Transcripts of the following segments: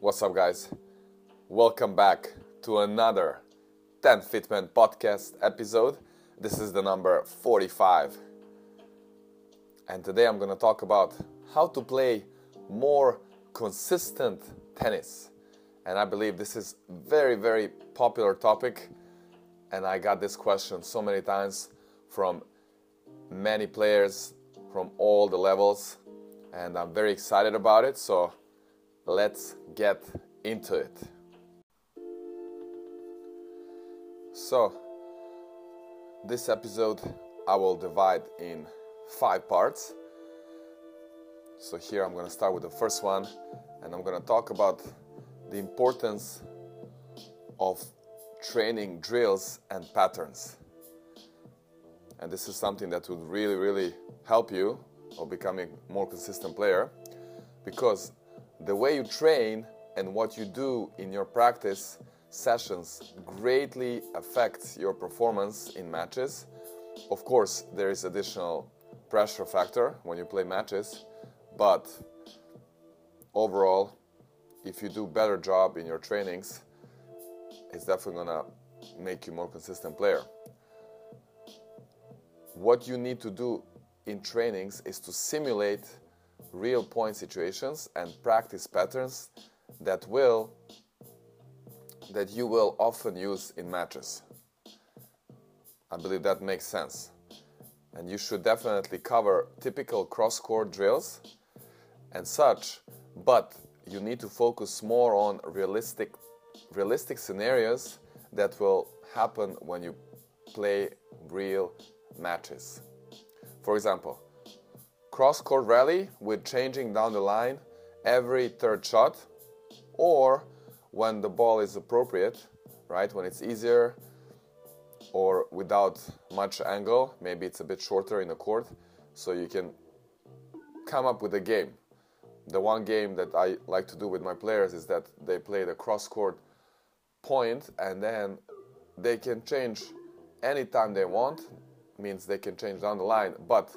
What's up, guys? Welcome back to another Tenfitmen podcast episode. This is the number 45. And today I'm going to talk about how to play more consistent tennis. And I believe this is very very popular topic and I got this question so many times from many players from all the levels and I'm very excited about it. So let's get into it. So, this episode I will divide in five parts. So, here I'm going to start with the first one and I'm going to talk about the importance of training drills and patterns. And this is something that would really, really help you of becoming more consistent player because the way you train and what you do in your practice sessions greatly affects your performance in matches. Of course, there is additional pressure factor when you play matches, but overall, if you do better job in your trainings, it's definitely gonna make you more consistent player. What you need to do in trainings is to simulate real point situations and practice patterns that will that you will often use in matches. I believe that makes sense. And you should definitely cover typical cross-court drills and such, but you need to focus more on realistic realistic scenarios that will happen when you play real matches. For example, cross court rally with changing down the line every third shot, or when the ball is appropriate, right? When it's easier or without much angle, maybe it's a bit shorter in the court, so you can come up with a game. The one game that I like to do with my players is that they play the cross court point and then they can change anytime they want means they can change down the line. But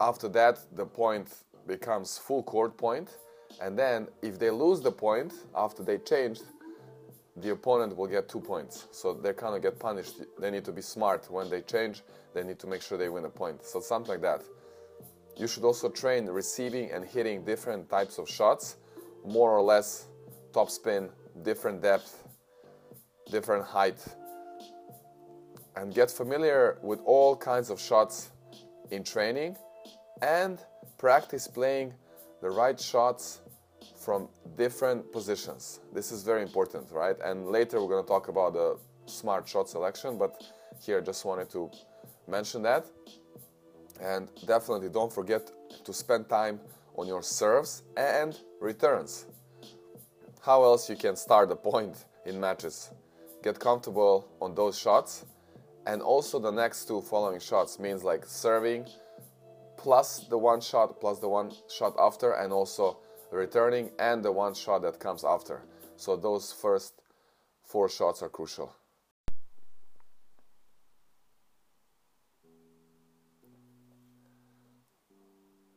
after that, the point becomes full court point, and then if they lose the point after they changed, the opponent will get two points. So they kind of get punished. They need to be smart when they change. They need to make sure they win a point. So something like that. You should also train receiving and hitting different types of shots, more or less top spin, different depth, different height, and get familiar with all kinds of shots in training and practice playing the right shots from different positions. This is very important, right? And later we're going to talk about the smart shot selection, but here I just wanted to mention that. And definitely don't forget to spend time on your serves and returns. How else you can start a point in matches? Get comfortable on those shots and also the next two following shots means like serving plus the one shot plus the one shot after and also returning and the one shot that comes after. So those first four shots are crucial.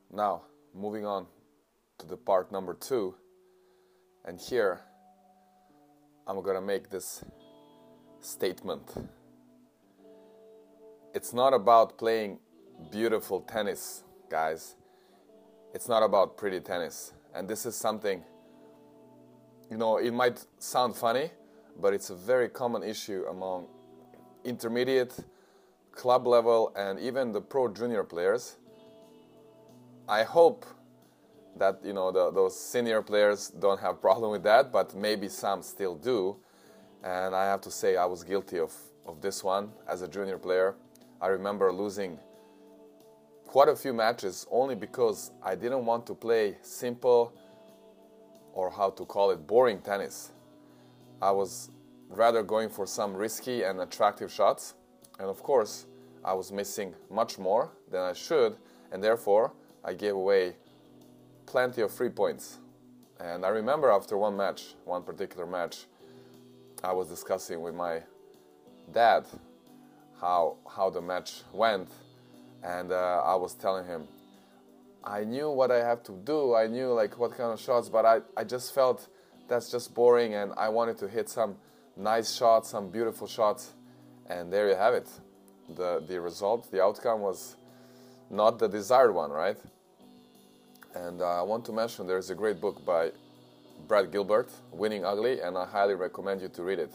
Now moving on to the part number two. And here i'm gonna make this statement. It's not about playing beautiful tennis, guys. It's not about pretty tennis. And this is something, you know, it might sound funny, but it's a very common issue among intermediate, club level, and even the pro junior players. I hope that you know the, those senior players don't have problem with that, but maybe some still do. And I have to say I was guilty of, of this one as a junior player. I remember losing quite a few matches only because I didn't want to play simple or how to call it boring tennis. I was rather going for some risky and attractive shots, and of course, I was missing much more than I should, and therefore, I gave away plenty of free points. And I remember after one match, one particular match, I was discussing with my dad how how the match went, and uh, I was telling him, I knew what I have to do. I knew like what kind of shots, but I, I just felt that's just boring and I wanted to hit some nice shots, some beautiful shots. And there you have it. The the result, the outcome was not the desired one, right? And uh, I want to mention there's a great book by Brad Gilbert, Winning Ugly, and I highly recommend you to read it.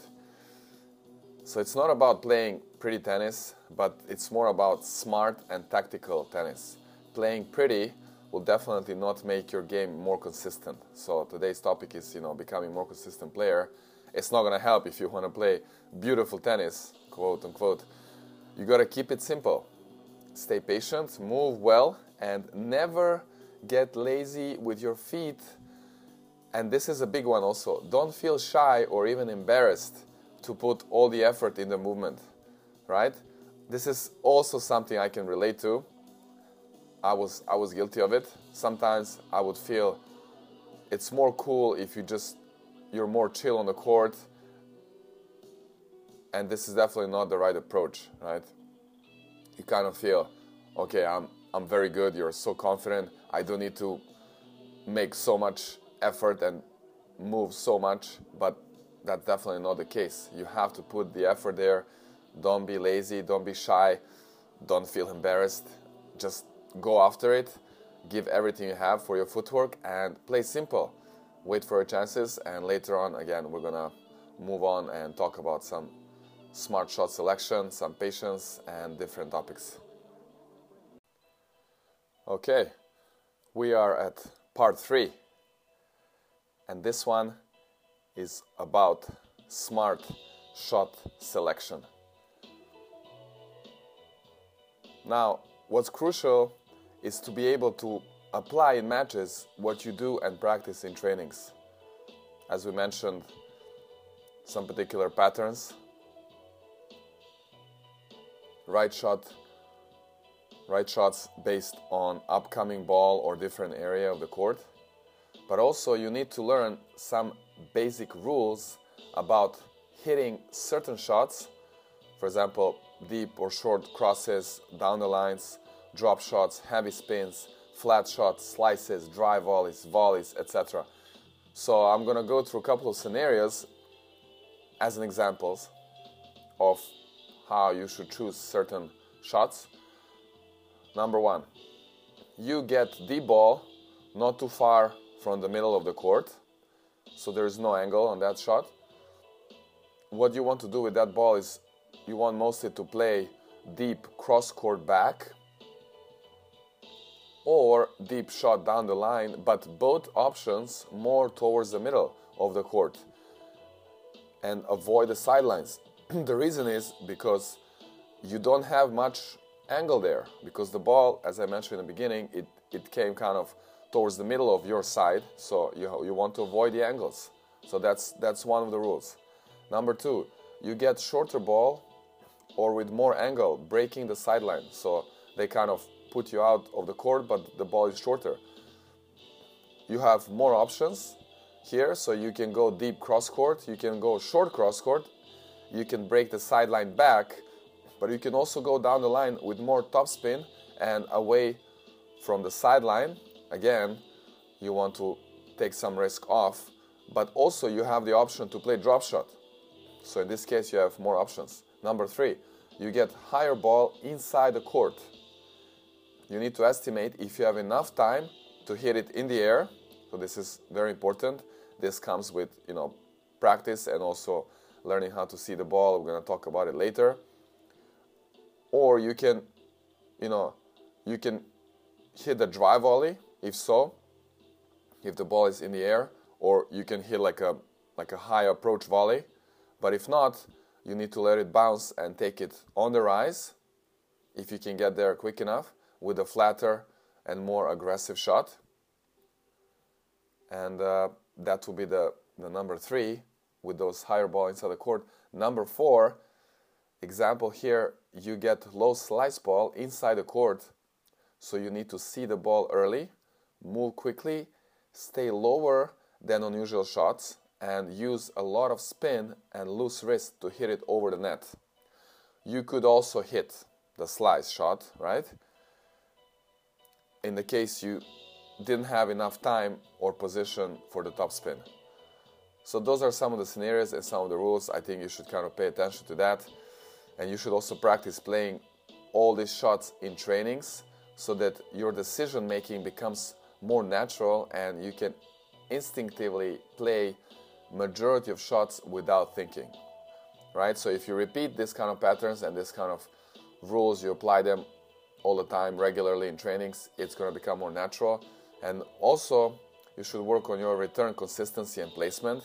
So it's not about playing pretty tennis, but it's more about smart and tactical tennis. Playing pretty will definitely not make your game more consistent. So today's topic is, you know, becoming more consistent player. It's not going to help if you want to play beautiful tennis, quote unquote. You got to keep it simple. Stay patient, move well, and never get lazy with your feet. And this is a big one also. Don't feel shy or even embarrassed to put all the effort in the movement, right? This is also something I can relate to. I was I was guilty of it. Sometimes I would feel it's more cool if you just you're more chill on the court. And this is definitely not the right approach, right? You kind of feel, okay, I'm I'm very good. You're so confident. I don't need to make so much effort and move so much, but that's definitely not the case. You have to put the effort there. Don't be lazy, don't be shy, don't feel embarrassed. Just go after it, give everything you have for your footwork, and play simple. Wait for your chances, and later on, again, we're gonna move on and talk about some smart shot selection, some patience, and different topics. Okay, we are at part three, and this one is about smart shot selection. Now, what's crucial is to be able to apply in matches what you do and practice in trainings. As we mentioned, some particular patterns. Right shot, right shots based on upcoming ball or different area of the court. But also you need to learn some basic rules about hitting certain shots. For example, deep or short crosses, down the lines, drop shots, heavy spins, flat shots, slices, dry volleys, volleys, etc. So I'm gonna go through a couple of scenarios as an examples of how you should choose certain shots. Number one, you get the ball not too far from the middle of the court, so there's no angle on that shot. What you want to do with that ball is you want mostly to play deep cross court back or deep shot down the line, but both options more towards the middle of the court and avoid the sidelines. the reason is because you don't have much angle there because the ball, as I mentioned in the beginning, it, it came kind of towards the middle of your side, so you, you want to avoid the angles. So that's, that's one of the rules. Number two, you get shorter ball or with more angle, breaking the sideline. So they kind of put you out of the court, but the ball is shorter. You have more options here, so you can go deep cross court, you can go short cross court, you can break the sideline back, but you can also go down the line with more topspin and away from the sideline again, you want to take some risk off, but also you have the option to play drop shot. So in this case, you have more options. Number three, you get higher ball inside the court. You need to estimate if you have enough time to hit it in the air. So this is very important. This comes with you know practice and also learning how to see the ball. We're gonna talk about it later. Or you can, you know, you can hit the dry volley if so, if the ball is in the air, or you can hit like a like a high approach volley. But if not, you need to let it bounce and take it on the rise. If you can get there quick enough with a flatter and more aggressive shot. And uh, that will be the, the number three with those higher ball inside the court. Number four, example here, you get low slice ball inside the court. So you need to see the ball early move quickly, stay lower than unusual shots, and use a lot of spin and loose wrist to hit it over the net. You could also hit the slice shot, right? in the case you didn't have enough time or position for the top spin. So those are some of the scenarios and some of the rules. I think you should kind of pay attention to that. And you should also practice playing all these shots in trainings so that your decision making becomes more natural and you can instinctively play majority of shots without thinking right? So if you repeat this kind of patterns and this kind of rules you apply them all the time regularly in trainings it's going to become more natural. And also you should work on your return consistency and placement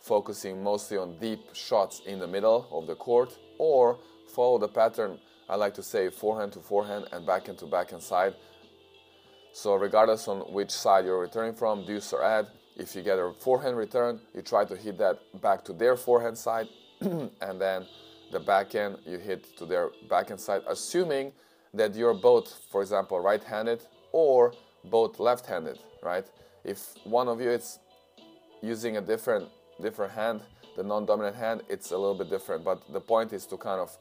focusing mostly on deep shots in the middle of the court or follow the pattern I like to say forehand to forehand and backhand to backhand side so regardless on which side you're returning from deuce or add if you get a forehand return, you try to hit that back to their forehand side, and then the backhand you hit to their backhand side, assuming that you're both, for example, right-handed or both left-handed, right? If one of you is using a different different hand, the non-dominant hand, it's a little bit different. But the point is to kind of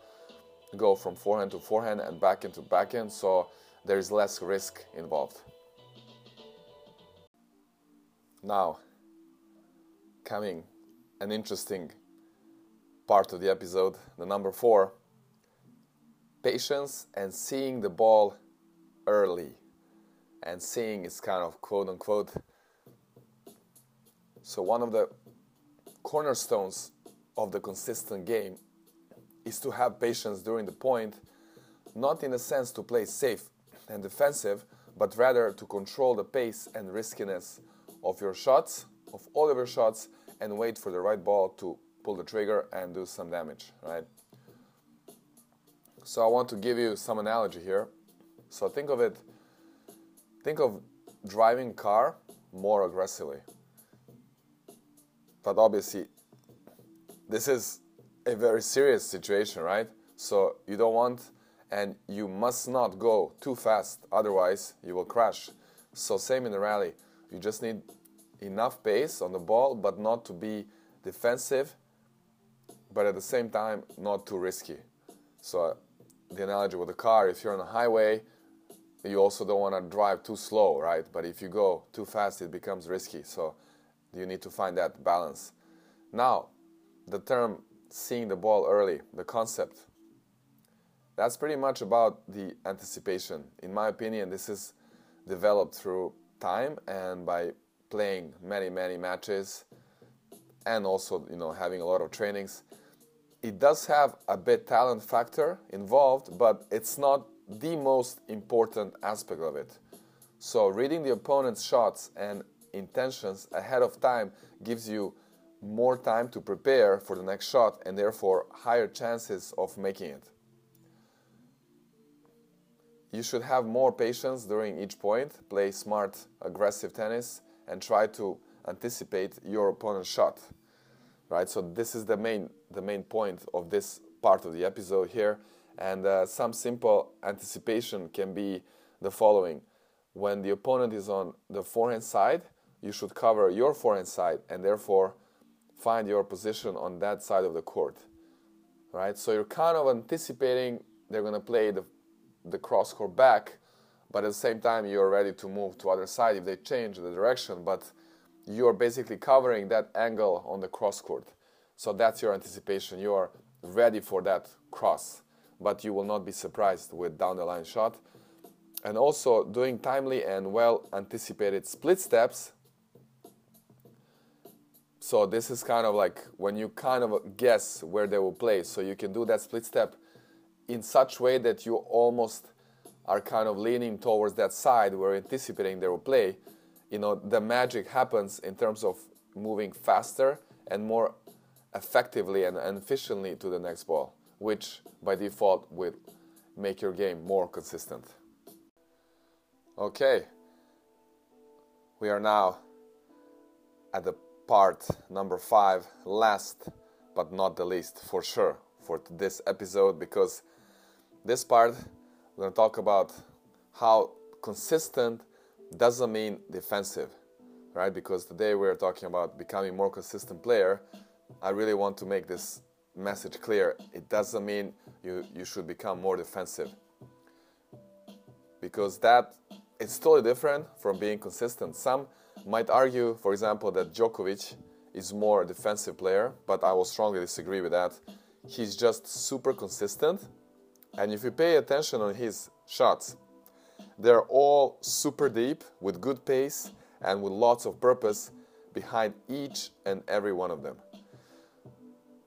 go from forehand to forehand and backhand to backhand, so there is less risk involved. Now, coming an interesting part of the episode, the number four patience and seeing the ball early. And seeing is kind of quote unquote. So, one of the cornerstones of the consistent game is to have patience during the point, not in a sense to play safe and defensive, but rather to control the pace and riskiness of your shots, of all of your shots, and wait for the right ball to pull the trigger and do some damage, right? So I want to give you some analogy here. So think of it, think of driving car more aggressively. But obviously, this is a very serious situation, right? So you don't want and you must not go too fast, otherwise you will crash. So same in the rally. You just need enough pace on the ball, but not to be defensive, but at the same time not too risky. So uh, the analogy with the car, if you're on a highway, you also don't want to drive too slow, right? But if you go too fast, it becomes risky. So you need to find that balance. Now, the term seeing the ball early, the concept, that's pretty much about the anticipation. In my opinion, this is developed through time and by playing many many matches and also you know having a lot of trainings. It does have a bit talent factor involved but it's not the most important aspect of it. So reading the opponent's shots and intentions ahead of time gives you more time to prepare for the next shot and therefore higher chances of making it you should have more patience during each point, play smart, aggressive tennis, and try to anticipate your opponent's shot. Right? So this is the main the main point of this part of the episode here. And uh, some simple anticipation can be the following: when the opponent is on the forehand side, you should cover your forehand side, and therefore find your position on that side of the court. Right? So you're kind of anticipating they're going to play the the cross court back, but at the same time you're ready to move to other side if they change the direction. But you're basically covering that angle on the cross court. So that's your anticipation. You are ready for that cross, but you will not be surprised with down the line shot. And also doing timely and well anticipated split steps. So this is kind of like when you kind of guess where they will play. So you can do that split step in such way that you almost are kind of leaning towards that side where anticipating they will play, you know, the magic happens in terms of moving faster and more effectively and, efficiently to the next ball, which by default will make your game more consistent. Okay, we are now at the part number five, last but not the least, for sure, for this episode because this part, we're going to talk about how consistent doesn't mean defensive, right? Because today we're talking about becoming more consistent player. I really want to make this message clear. It doesn't mean you, you should become more defensive. Because that it's totally different from being consistent. Some might argue, for example, that Djokovic is more a defensive player, but I will strongly disagree with that. He's just super consistent, and if you pay attention on his shots, they're all super deep with good pace and with lots of purpose behind each and every one of them.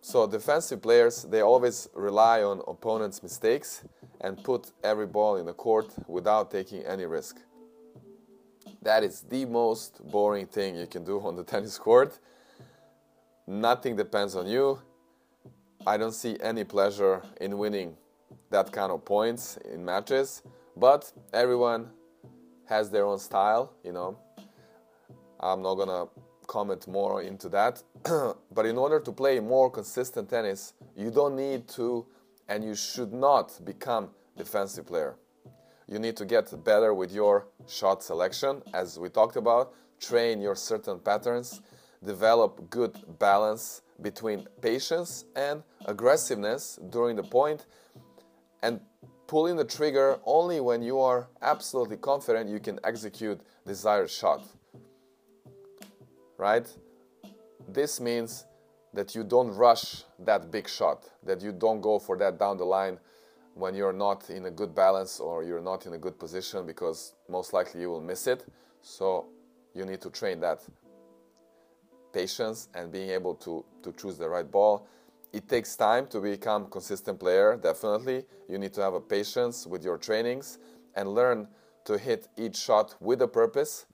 So defensive players, they always rely on opponents' mistakes and put every ball in the court without taking any risk. That is the most boring thing you can do on the tennis court. Nothing depends on you. I don't see any pleasure in winning that kind of points in matches, but everyone has their own style, you know. I'm not gonna comment more into that. but in order to play more consistent tennis, you don't need to and you should not become defensive player. You need to get better with your shot selection as we talked about, train your certain patterns, develop good balance between patience and aggressiveness during the point and pulling the trigger only when you are absolutely confident you can execute desired shot right? This means that you don't rush that big shot, that you don't go for that down the line when you're not in a good balance or you're not in a good position because most likely you will miss it. So you need to train that patience and being able to, to choose the right ball. It takes time to become a consistent player, definitely. You need to have a patience with your trainings and learn to hit each shot with a purpose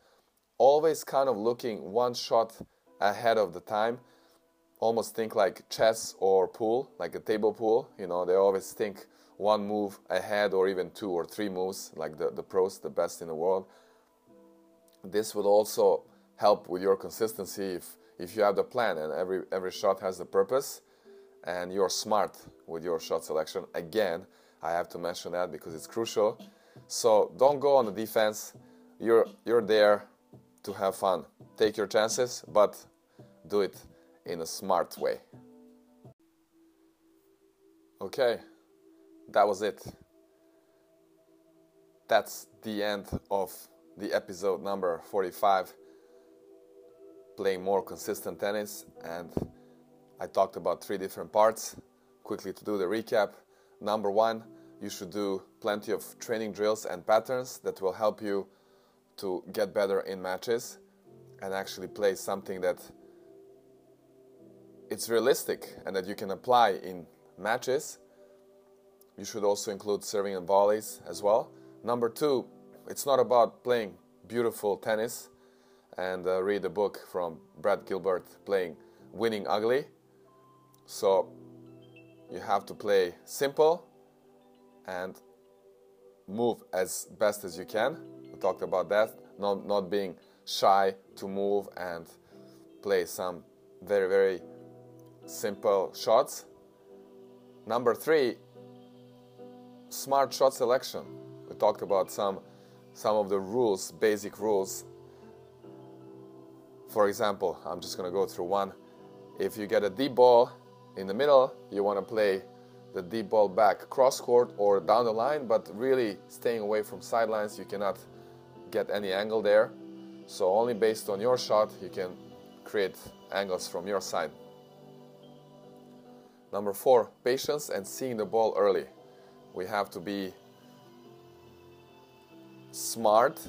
always kind of looking one shot ahead of the time. Almost think like chess or pool, like a table pool. You know, they always think one move ahead or even two or three moves, like the, the pros, the best in the world. This would also help with your consistency if, if you have the plan and every, every shot has the purpose and you're smart with your shot selection. Again, I have to mention that because it's crucial. So don't go on the defense. You're, you're there to have fun. Take your chances, but do it in a smart way. Okay, that was it. That's the end of the episode number 45 playing more consistent tennis and I talked about three different parts. Quickly to do the recap. Number one, you should do plenty of training drills and patterns that will help you to get better in matches and actually play something that it's realistic and that you can apply in matches. You should also include serving and volleys as well. Number two, it's not about playing beautiful tennis and uh, read a book from Brad Gilbert playing Winning Ugly. So you have to play simple and move as best as you can We talked about that, not, not being shy to move and play some very, very simple shots. Number three, smart shot selection. We talked about some, some of the rules, basic rules. For example, I'm just to go through one. If you get a deep ball in the middle, you want to play the deep ball back cross court or down the line, but really staying away from sidelines. You cannot get any angle there. So only based on your shot you can create angles from your side. Number four, patience and seeing the ball early. We have to be smart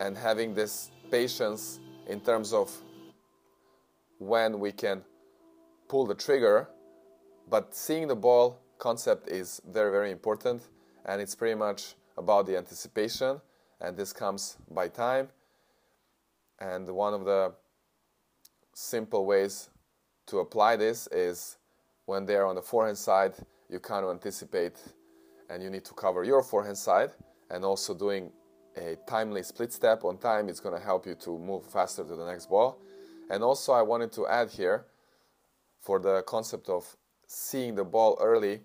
and having this patience in terms of when we can pull the trigger, but seeing the ball concept is very, very important and it's pretty much about the anticipation and this comes by time. And one of the simple ways to apply this is when they're on the forehand side, you kind of anticipate and you need to cover your forehand side and also doing a timely split step on time is going to help you to move faster to the next ball. And also I wanted to add here for the concept of seeing the ball early,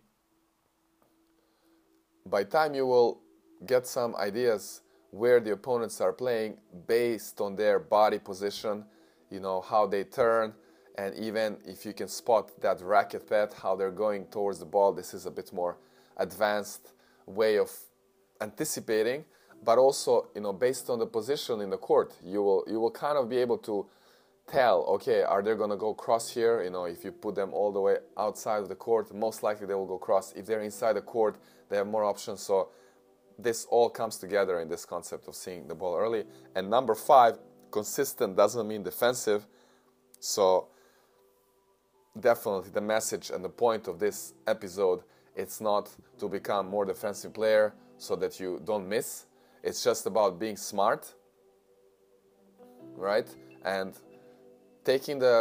by time you will get some ideas where the opponents are playing based on their body position, you know, how they turn, and even if you can spot that racket pad, how they're going towards the ball. This is a bit more advanced way of anticipating. but also you know based on the position in the court, you will you will kind of be able to tell okay are they going to go cross here? You know if you put them all the way outside of the court most likely they will go cross. If they're inside the court they have more options. So this all comes together in this concept of seeing the ball early. And number five consistent doesn't mean defensive. So definitely the message and the point of this episode it's not to become more defensive player so that you don't miss. It's just about being smart right? And taking the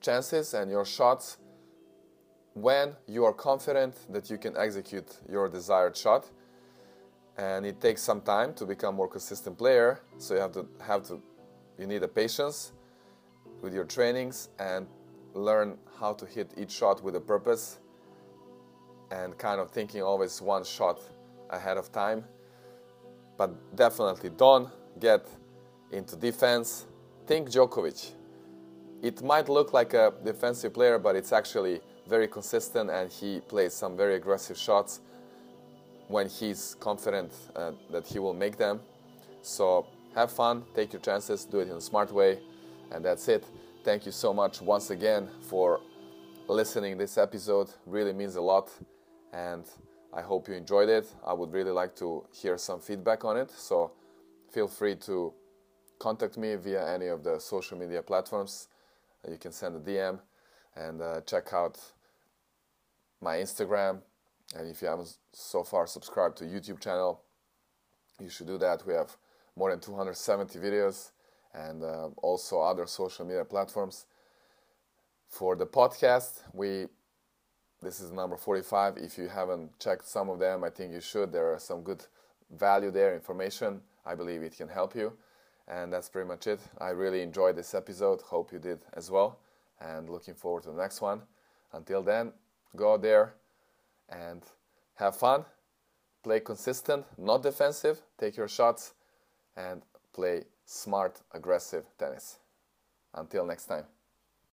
chances and your shots when you are confident that you can execute your desired shot and it takes some time to become more consistent player so you have to have to you need a patience with your trainings and learn how to hit each shot with a purpose and kind of thinking always one shot ahead of time. But definitely don't get into defense. Think Djokovic. It might look like a defensive player, but it's actually very consistent and he plays some very aggressive shots when he's confident uh, that he will make them. So have fun, take your chances, do it in a smart way, and that's it. Thank you so much once again for listening this episode. Really means a lot and I hope you enjoyed it. I would really like to hear some feedback on it. So feel free to contact me via any of the social media platforms. You can send a DM and uh, check out my Instagram. And if you haven't so far subscribed to YouTube channel, you should do that. We have more than 270 videos and uh, also other social media platforms. For the podcast, we this is number 45. If you haven't checked some of them, I think you should. There are some good value there, information. I believe it can help you. And that's pretty much it. I really enjoyed this episode. Hope you did as well. And looking forward to the next one. Until then, go out there and have fun. Play consistent, not defensive. Take your shots and play smart, aggressive tennis. Until next time.